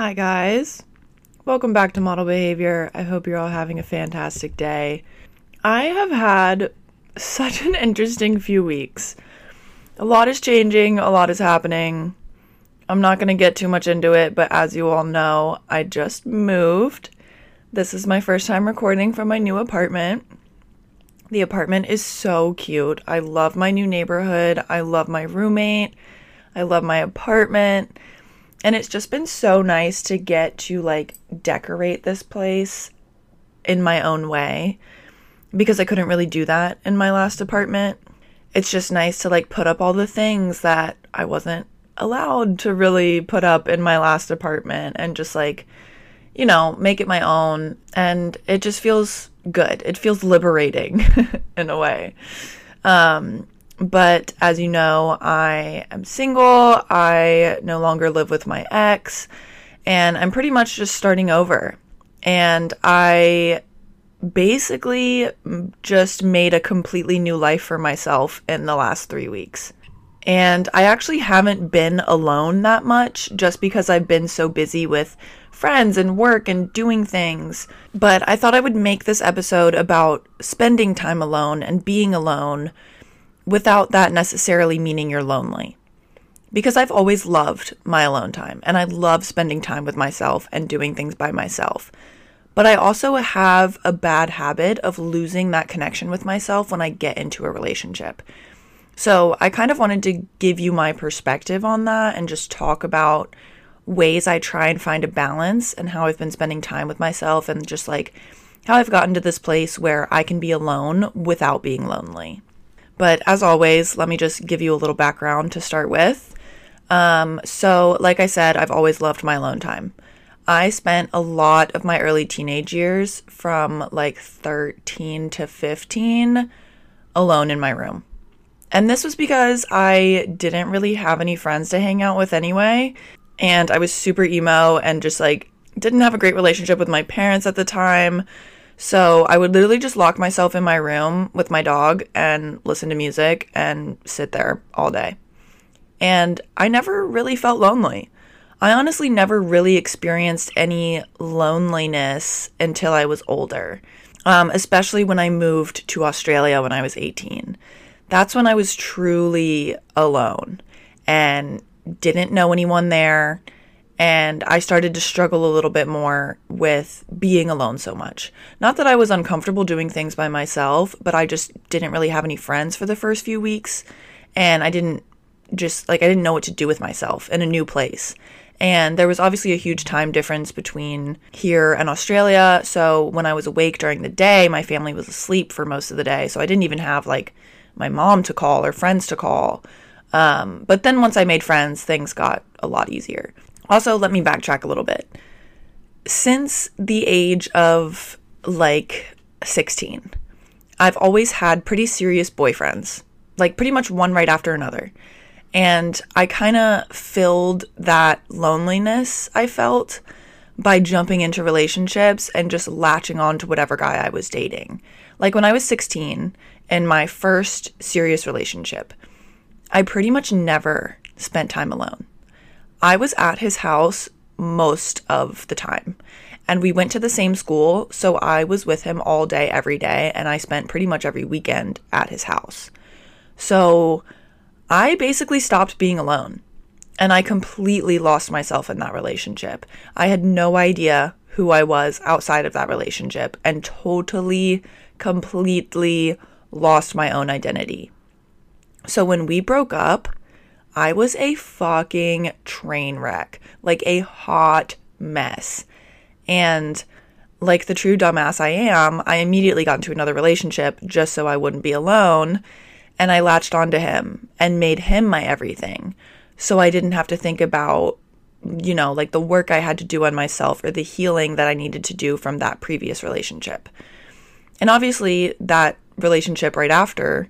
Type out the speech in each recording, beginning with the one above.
Hi, guys. Welcome back to Model Behavior. I hope you're all having a fantastic day. I have had such an interesting few weeks. A lot is changing, a lot is happening. I'm not going to get too much into it, but as you all know, I just moved. This is my first time recording from my new apartment. The apartment is so cute. I love my new neighborhood. I love my roommate. I love my apartment. And it's just been so nice to get to like decorate this place in my own way because I couldn't really do that in my last apartment. It's just nice to like put up all the things that I wasn't allowed to really put up in my last apartment and just like, you know, make it my own. And it just feels good. It feels liberating in a way. Um, but as you know, I am single. I no longer live with my ex. And I'm pretty much just starting over. And I basically just made a completely new life for myself in the last three weeks. And I actually haven't been alone that much just because I've been so busy with friends and work and doing things. But I thought I would make this episode about spending time alone and being alone without that necessarily meaning you're lonely. Because I've always loved my alone time and I love spending time with myself and doing things by myself. But I also have a bad habit of losing that connection with myself when I get into a relationship. So I kind of wanted to give you my perspective on that and just talk about ways I try and find a balance and how I've been spending time with myself and just like how I've gotten to this place where I can be alone without being lonely. But as always, let me just give you a little background to start with. Um, so, like I said, I've always loved my alone time. I spent a lot of my early teenage years from like 13 to 15 alone in my room. And this was because I didn't really have any friends to hang out with anyway. And I was super emo and just like didn't have a great relationship with my parents at the time. So I would literally just lock myself in my room with my dog and listen to music and sit there all day. And I never really felt lonely. I honestly never really experienced any loneliness until I was older, um, especially when I moved to Australia when I was 18. That's when I was truly alone and didn't know anyone there and I started to struggle a little bit more with being alone so much. Not that I was uncomfortable doing things by myself, but I just didn't really have any friends for the first few weeks, and I didn't just like I didn't know what to do with myself in a new place. And there was obviously a huge time difference between here and Australia. So when I was awake during the day, my family was asleep for most of the day. So I didn't even have like my mom to call or friends to call. Um, but then once I made friends, things got a lot easier. Also, let me backtrack a little bit. Since the age of like 16, I've always had pretty serious boyfriends, like pretty much one right after another. And I kind of filled that loneliness I felt by jumping into relationships and just latching on to whatever guy I was dating. Like when I was 16 in my first serious relationship, I pretty much never spent time alone. I was at his house most of the time. And we went to the same school, so I was with him all day, every day, and I spent pretty much every weekend at his house. So I basically stopped being alone. And I completely lost myself in that relationship. I had no idea who I was outside of that relationship and totally, completely lost my own identity. So when we broke up, I was a fucking train wreck, like a hot mess. And like the true dumbass I am, I immediately got into another relationship just so I wouldn't be alone. And I latched onto him and made him my everything. So I didn't have to think about, you know, like the work I had to do on myself or the healing that I needed to do from that previous relationship. And obviously, that relationship right after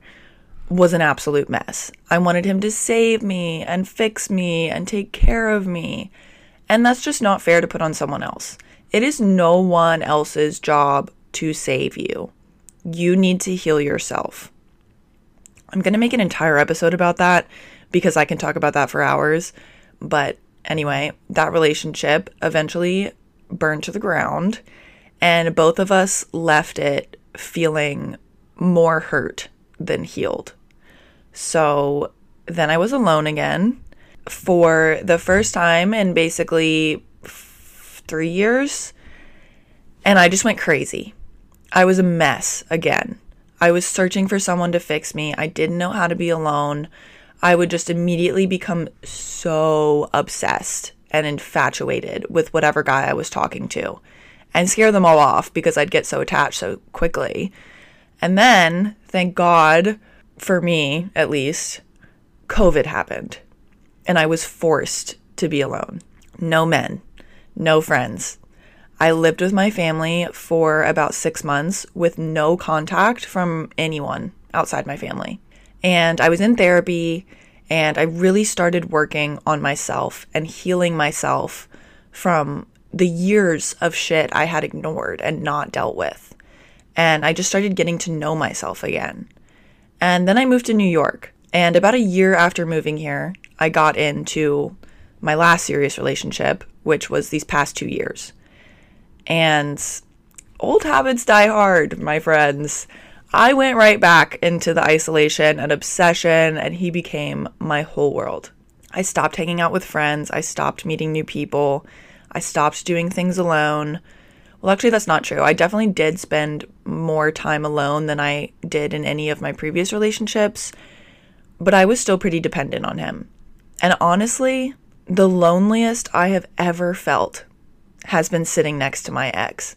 was an absolute mess. I wanted him to save me and fix me and take care of me. And that's just not fair to put on someone else. It is no one else's job to save you. You need to heal yourself. I'm going to make an entire episode about that because I can talk about that for hours, but Anyway, that relationship eventually burned to the ground, and both of us left it feeling more hurt than healed. So then I was alone again for the first time in basically f- three years. And I just went crazy. I was a mess again. I was searching for someone to fix me. I didn't know how to be alone. I would just immediately become so obsessed and infatuated with whatever guy I was talking to and scare them all off because I'd get so attached so quickly. And then, thank God, for me at least, COVID happened and I was forced to be alone. No men, no friends. I lived with my family for about six months with no contact from anyone outside my family. And I was in therapy and I really started working on myself and healing myself from the years of shit I had ignored and not dealt with. And I just started getting to know myself again. And then I moved to New York. And about a year after moving here, I got into my last serious relationship, which was these past two years. And old habits die hard, my friends. I went right back into the isolation and obsession, and he became my whole world. I stopped hanging out with friends. I stopped meeting new people. I stopped doing things alone. Well, actually, that's not true. I definitely did spend more time alone than I did in any of my previous relationships, but I was still pretty dependent on him. And honestly, the loneliest I have ever felt has been sitting next to my ex.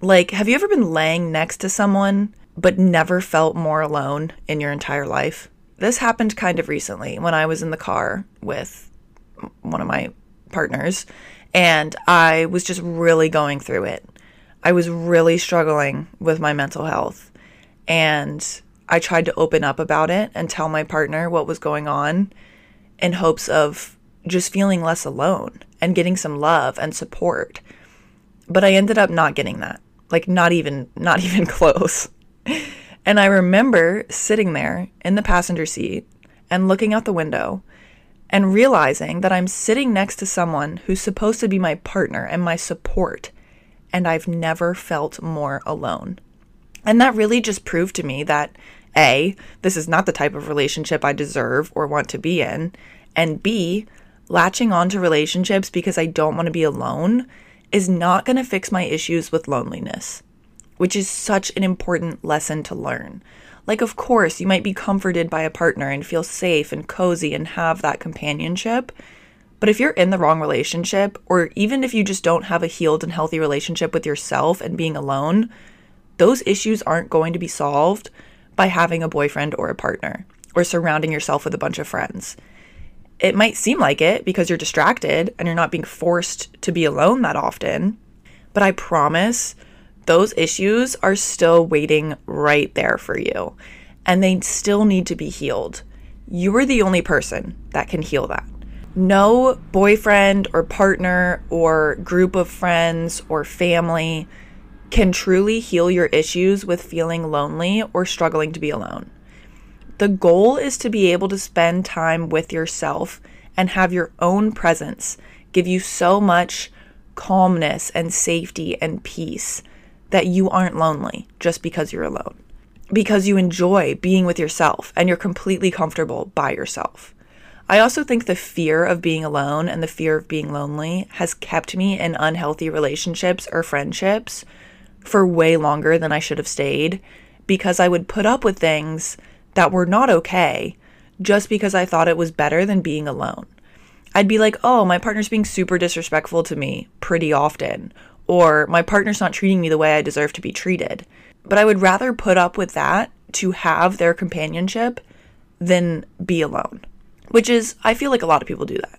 Like, have you ever been laying next to someone but never felt more alone in your entire life? This happened kind of recently when I was in the car with one of my partners and I was just really going through it. I was really struggling with my mental health and I tried to open up about it and tell my partner what was going on in hopes of just feeling less alone and getting some love and support. But I ended up not getting that. Like not even not even close. And I remember sitting there in the passenger seat and looking out the window and realizing that I'm sitting next to someone who's supposed to be my partner and my support, and I've never felt more alone. And that really just proved to me that A, this is not the type of relationship I deserve or want to be in, and B, latching on to relationships because I don't want to be alone is not going to fix my issues with loneliness, which is such an important lesson to learn. Like, of course, you might be comforted by a partner and feel safe and cozy and have that companionship. But if you're in the wrong relationship, or even if you just don't have a healed and healthy relationship with yourself and being alone, those issues aren't going to be solved by having a boyfriend or a partner or surrounding yourself with a bunch of friends. It might seem like it because you're distracted and you're not being forced to be alone that often, but I promise those issues are still waiting right there for you and they still need to be healed. You are the only person that can heal that. No boyfriend or partner or group of friends or family can truly heal your issues with feeling lonely or struggling to be alone. The goal is to be able to spend time with yourself and have your own presence give you so much calmness and safety and peace that you aren't lonely just because you're alone. Because you enjoy being with yourself and you're completely comfortable by yourself. I also think the fear of being alone and the fear of being lonely has kept me in unhealthy relationships or friendships for way longer than I should have stayed because I would put up with things that were not okay just because I thought it was better than being alone. I'd be like, oh, my partner's being super disrespectful to me pretty often, or my partner's not treating me the way I deserve to be treated. But I would rather put up with that to have their companionship than be alone, which is, I feel like a lot of people do that.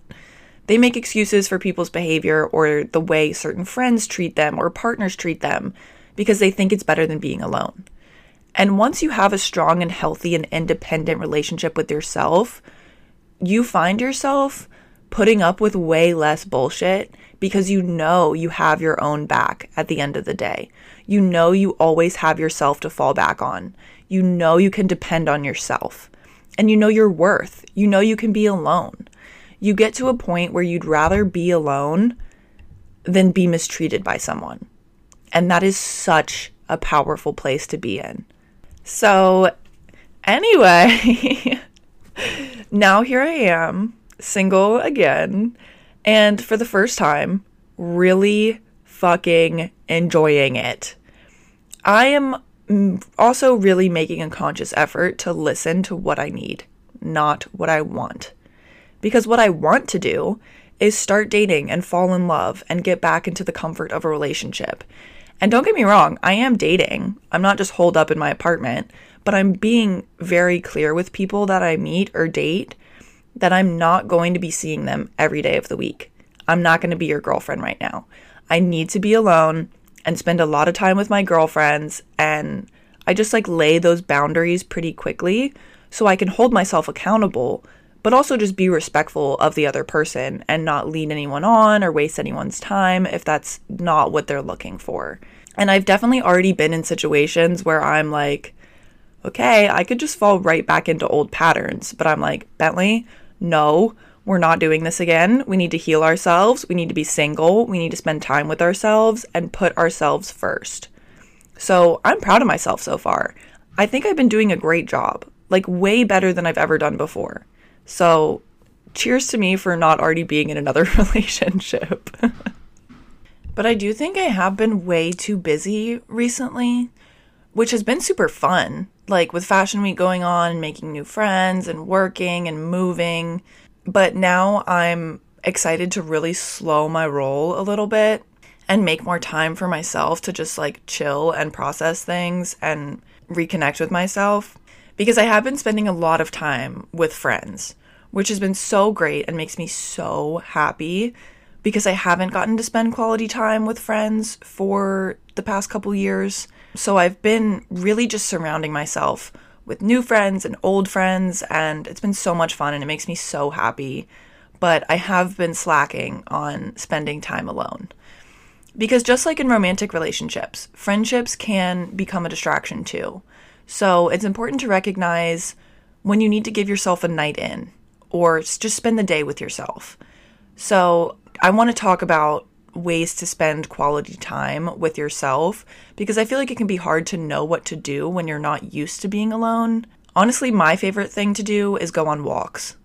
They make excuses for people's behavior or the way certain friends treat them or partners treat them because they think it's better than being alone. And once you have a strong and healthy and independent relationship with yourself, you find yourself putting up with way less bullshit because you know you have your own back at the end of the day. You know you always have yourself to fall back on. You know you can depend on yourself. And you know your worth. You know you can be alone. you get to a point where you'd rather be alone than be mistreated by someone. And that is such a powerful place to be in. So, anyway, now here I am, single again, and for the first time, really fucking enjoying it. I am also really making a conscious effort to listen to what I need, not what I want. Because what I want to do is start dating and fall in love and get back into the comfort of a relationship. And don't get me wrong, I am dating. I'm not just holed up in my apartment, but I'm being very clear with people that I meet or date that I'm not going to be seeing them every day of the week. I'm not going to be your girlfriend right now. I need to be alone and spend a lot of time with my girlfriends and I just like lay those boundaries pretty quickly so I can hold myself accountable but also just be respectful of the other person and not lead anyone on or waste anyone's time if that's not what they're looking for. And I've definitely already been in situations where I'm like, okay, I could just fall right back into old patterns, but I'm like, Bentley, no, we're not doing this again. We need to heal ourselves. We need to be single. We need to spend time with ourselves and put ourselves first. So I'm proud of myself so far. I think I've been doing a great job, like way better than I've ever done before. So, cheers to me for not already being in another relationship. but I do think I have been way too busy recently, which has been super fun. Like with Fashion Week going on and making new friends and working and moving. But now I'm excited to really slow my roll a little bit and make more time for myself to just like chill and process things and reconnect with myself because I have been spending a lot of time with friends, which has been so great and makes me so happy because I haven't gotten to spend quality time with friends for the past couple years. So I've been really just surrounding myself with new friends and old friends, and it's been so much fun and it makes me so happy. But I have been slacking on spending time alone. Because just like in romantic relationships, friendships can become a distraction too. So it's important to recognize when you need to give yourself a night in or just spend the day with yourself. So I want to talk about ways to spend quality time with yourself because I feel like it can be hard to know what to do when you're not used to being alone. Honestly, my favorite thing to do is go on walks.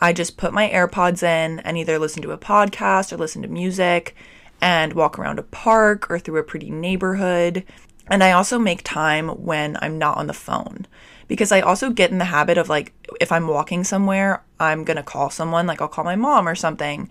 I just put my AirPods in and either listen to a podcast or listen to music and walk around a park or through a pretty neighborhood. And I also make time when I'm not on the phone because I also get in the habit of like, if I'm walking somewhere, I'm to call someone, like I'll call my mom or something.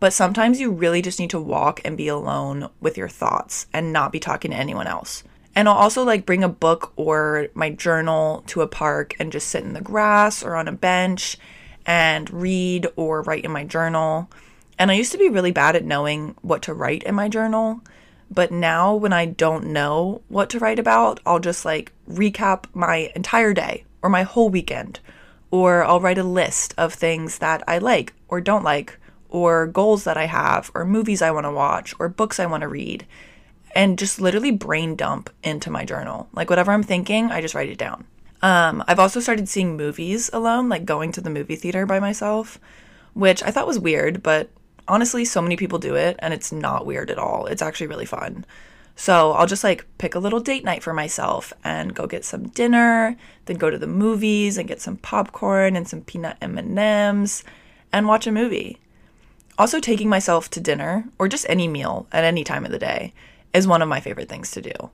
But sometimes you really just need to walk and be alone with your thoughts and not be talking to anyone else. And I'll also like bring a book or my journal to a park and just sit in the grass or on a bench and read or write in my journal. And I used to be really bad at knowing what to write in my journal. But now, when I don't know what to write about, I'll just like recap my entire day or my whole weekend. Or I'll write a list of things that I like or don't like, or goals that I have, or movies I want to watch, or books I want to read, and just literally brain dump into my journal. Like whatever I'm thinking, I just write it down. Um, I've also started seeing movies alone, like going to the movie theater by myself, which I thought was weird, but honestly, so many people do it and it's not weird at all. It's actually really fun. So I'll just like pick a little date night for myself and go get some dinner, then go to the movies and get some popcorn and some peanut M&Ms and watch a movie. Also taking myself to dinner or just any meal at any time of the day is one of my favorite things to do.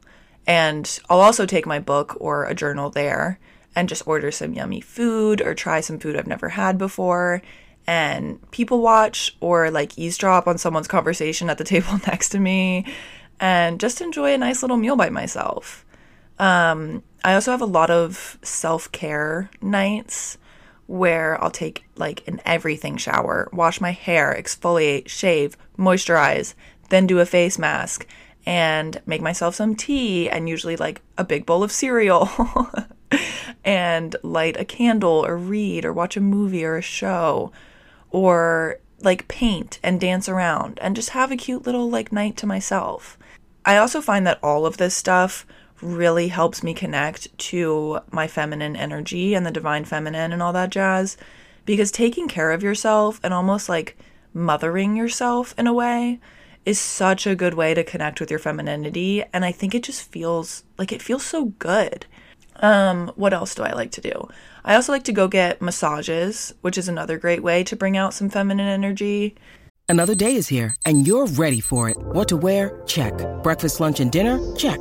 And I'll also take my book or a journal there and just order some yummy food or try some food I've never had before and people watch or like eavesdrop on someone's conversation at the table next to me and just enjoy a nice little meal by myself. Um, I also have a lot of self care nights where I'll take like an everything shower, wash my hair, exfoliate, shave, moisturize, then do a face mask and make myself some tea and usually like a big bowl of cereal and light a candle or read or watch a movie or a show or like paint and dance around and just have a cute little like night to myself. I also find that all of this stuff really helps me connect to my feminine energy and the divine feminine and all that jazz because taking care of yourself and almost like mothering yourself in a way is such a good way to connect with your femininity and I think it just feels like it feels so good. Um what else do I like to do? I also like to go get massages, which is another great way to bring out some feminine energy. Another day is here and you're ready for it. What to wear? Check. Breakfast, lunch and dinner? Check.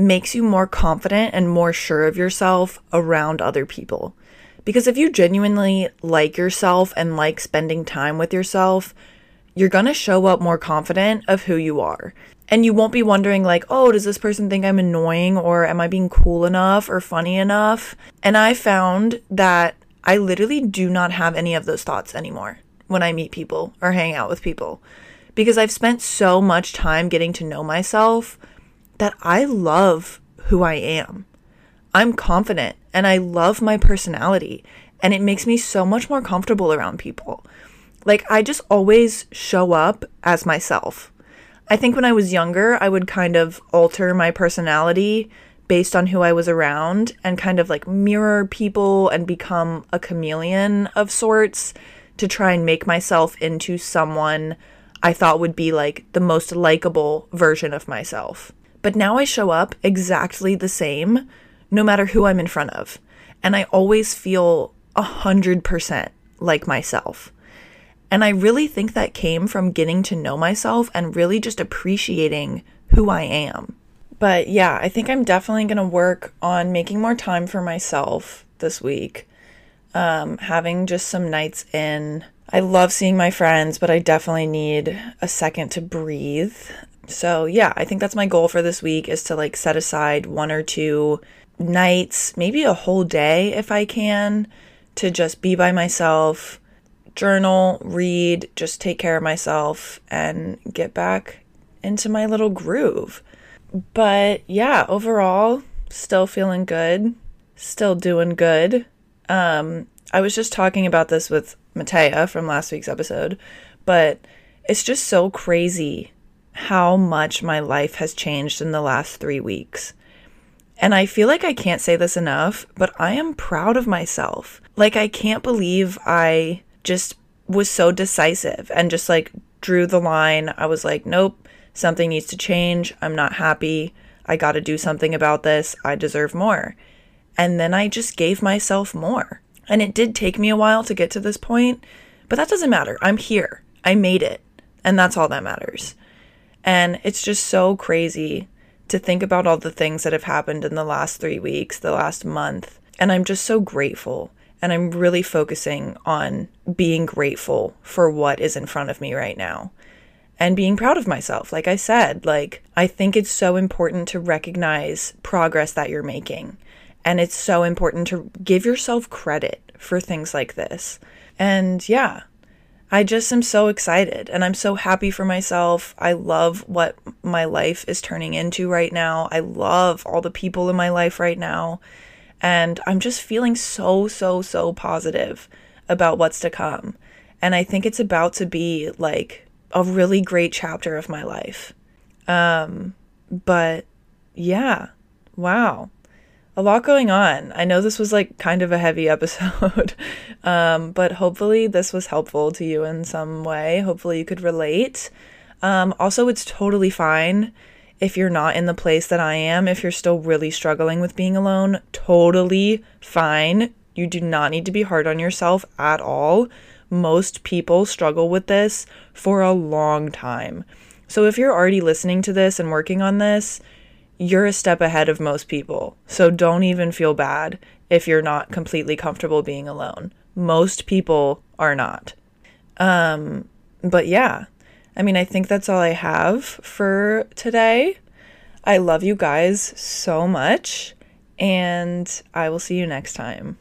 makes you more confident and more sure of yourself around other people. Because if you genuinely like yourself and like spending time with yourself, you're to show up more confident of who you are. And you won't be wondering, like, oh, does this person think I'm annoying or am I being cool enough or funny enough? And I found that I literally do not have any of those thoughts anymore when I meet people or hang out with people because I've spent so much time getting to know myself that I love who I am. I'm confident and I love my personality and it makes me so much more comfortable around people. Like I just always show up as myself. I think when I was younger, I would kind of alter my personality based on who I was around and kind of like mirror people and become a chameleon of sorts to try and make myself into someone I thought would be like the most likable version of myself. But now I show up exactly the same no matter who I'm in front of. And I always feel a hundred percent like myself. And I really think that came from getting to know myself and really just appreciating who I am. But yeah, I think I'm definitely going to work on making more time for myself this week. Um, having just some nights in. I love seeing my friends, but I definitely need a second to breathe. So yeah, I think that's my goal for this week is to like set aside one or two nights, maybe a whole day if I can, to just be by myself, journal, read, just take care of myself, and get back into my little groove. But yeah, overall, still feeling good, still doing good. Um, I was just talking about this with Matea from last week's episode, but it's just so crazy how much my life has changed in the last three weeks. And I feel like I can't say this enough, but I am proud of myself. Like, I can't believe I just was so decisive and just like drew the line. I was like, nope, something needs to change. I'm not happy. I got to do something about this. I deserve more. And then I just gave myself more. And it did take me a while to get to this point, but that doesn't matter. I'm here. I made it. And that's all that matters. And it's just so crazy to think about all the things that have happened in the last three weeks, the last month. And I'm just so grateful. And I'm really focusing on being grateful for what is in front of me right now and being proud of myself. Like I said, like I think it's so important to recognize progress that you're making. And it's so important to give yourself credit for things like this. And yeah, I just am so excited and I'm so happy for myself. I love what my life is turning into right now. I love all the people in my life right now. And I'm just feeling so, so, so positive about what's to come. And I think it's about to be like a really great chapter of my life. Um, but yeah, wow a lot going on. I know this was like kind of a heavy episode, um, but hopefully this was helpful to you in some way. Hopefully you could relate. Um, also, it's totally fine if you're not in the place that I am, if you're still really struggling with being alone, totally fine. You do not need to be hard on yourself at all. Most people struggle with this for a long time. So if you're already listening to this and working on this, you're a step ahead of most people. So don't even feel bad if you're not completely comfortable being alone. Most people are not. Um, but yeah, I mean, I think that's all I have for today. I love you guys so much, and I will see you next time.